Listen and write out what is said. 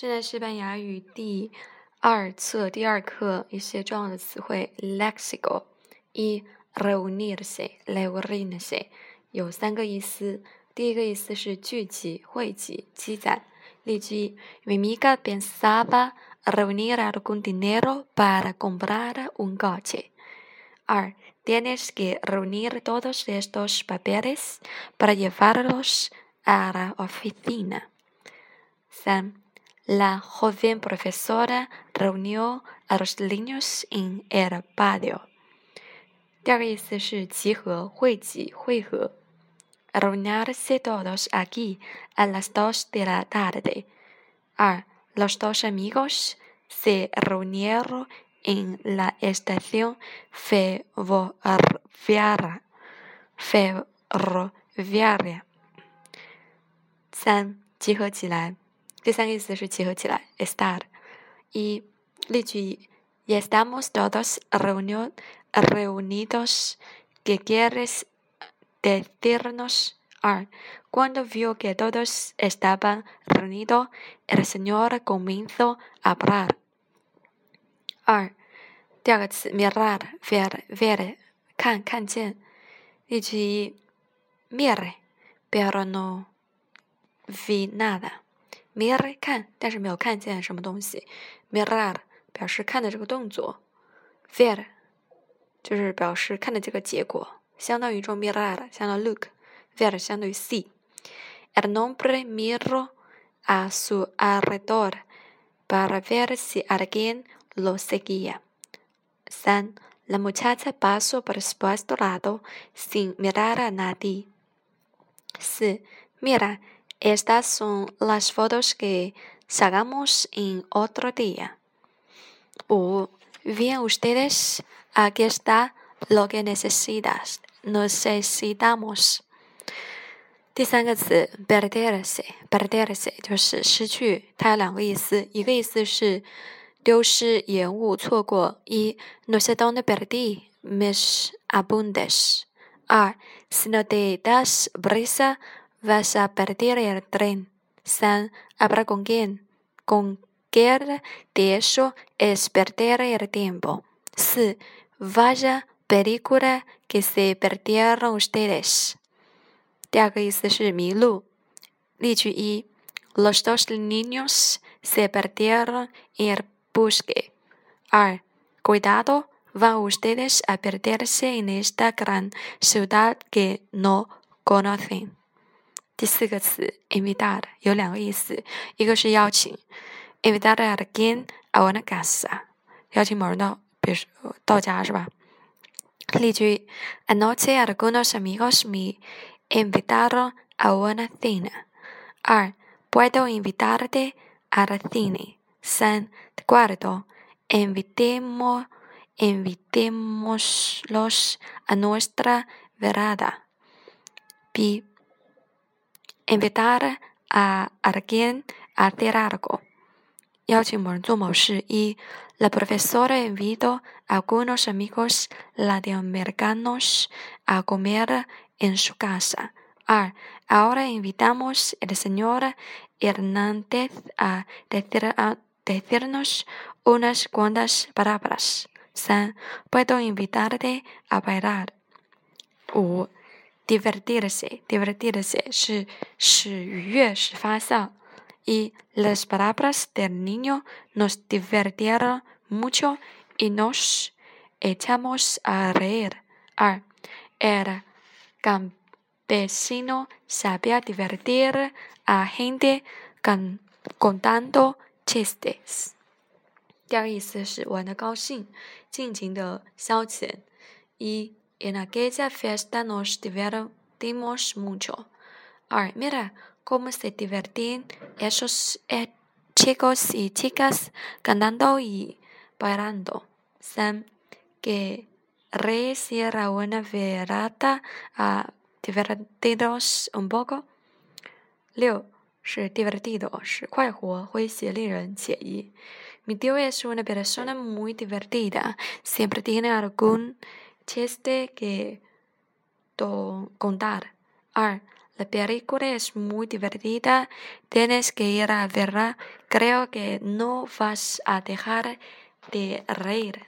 现在西班牙语第二册第二课一些重要的词汇：lexico，一 reunirse，reunirse 有三个意思。第一个意思是聚集、汇集、积攒。例句：Mi amiga pensaba reunir algún dinero para comprar un coche。二，tienes que reunir todos estos papeles para llevarlos a la oficina。三。La joven profesora reunió a los niños en el patio。第二个意思是集合、汇集、汇合。Reunirse todos aquí a las dos de la tarde。二，los dos amigos se reunieron en la estación ferroviaria。ferroviaria。三，集合起来。 第三个意思是集合起来，estar。一例句：Estamos todos reunidos. ¿Qué quieres decirnos? 二，Cuando vio que todos estaban reunidos, el señor comenzó a hablar。二，第二个词，mirar，ver，ver，看，看见。例句一：Mire，pero no vi nada。 Mir 看，但是没有看见什么东西。Mirar 表示看的这个动作，ver 就是表示看的这个结果，相当于这种 mirar，相当于 look，ver 相当于 see。El nombre miró a su alrededor para ver si alguien lo seguía。三，La muchacha pasó por su lado sin mirar a nadie。四，Mira。Estas son las fotos que sacamos en otro día. O bien ustedes, aquí está lo que necesitas. necesitamos. 第三个词 perderse，perderse 就是失去，它有两个意思，一个意思是丢失、延误、错过。一，no sé dónde perdí mis apuntes。二，si no te das prisa vas a perder el tren. San, habrá con quién. Con qué de eso es perder el tiempo. Si, vaya película que se perdieron ustedes. Los dos niños se perdieron en el bosque. Ar, cuidado, van ustedes a perderse en esta gran ciudad que no conocen. 第四个词 invitar 有两个意思，一个是邀请，invitar a alguien a una casa，邀请某人到，比如说到家是吧？例句：Anoche algunos amigos me invitaron a una cena。二，puedo invitarte al cine。三，de acuerdo，invitemos invitémoslos a nuestra verada。B invitar a alguien a hacer algo. la profesora invitó a algunos amigos latinoamericanos a comer en su casa. ahora invitamos al señor Hernández a, decirnos unas cuantas palabras. invitarte a bailar divertirse, divertirse 是使愉悦、使发笑。Y las palabras del niño nos divertieron mucho y nos echamos a reír. 二，el campesino sabía divertir a gente con contando chistes。第二个意思是玩的高兴，尽情的消遣。一 En aquella fiesta nos divertimos mucho. Ay, mira cómo se divertían esos eh, chicos y chicas cantando y bailando. Sam, que Reyes era una verata a divertidos un poco. 六是 divertido，是快活、诙谐、令人惬意。Mi tío es una persona muy divertida. Siempre tiene algún chiste que contar. 二 La película es muy divertida. Tienes que ir a verla. Creo que no vas a dejar de reír.